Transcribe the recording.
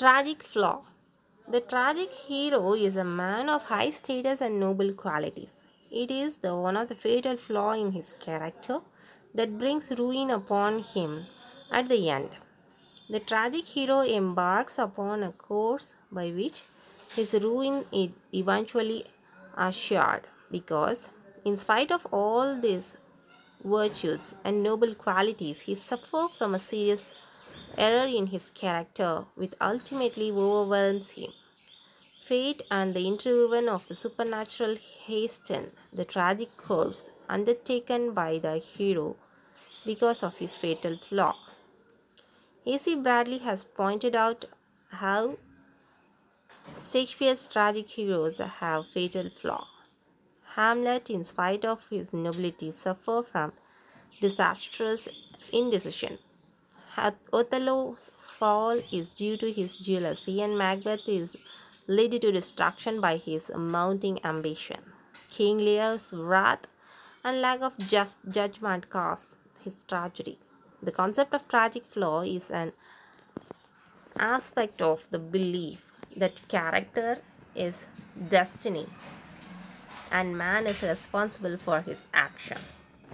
Tragic flaw. The tragic hero is a man of high status and noble qualities. It is the one of the fatal flaw in his character that brings ruin upon him at the end. The tragic hero embarks upon a course by which his ruin is eventually assured because, in spite of all these virtues and noble qualities, he suffers from a serious error in his character which ultimately overwhelms him. Fate and the intervention of the supernatural hasten the tragic course undertaken by the hero because of his fatal flaw. A.C. Bradley has pointed out how Shakespeare's tragic heroes have fatal flaw. Hamlet, in spite of his nobility, suffers from disastrous indecisions. Othello's fall is due to his jealousy, and Macbeth is led to destruction by his mounting ambition. King Lear's wrath and lack of just judgment cause his tragedy. The concept of tragic flaw is an aspect of the belief that character is destiny and man is responsible for his action.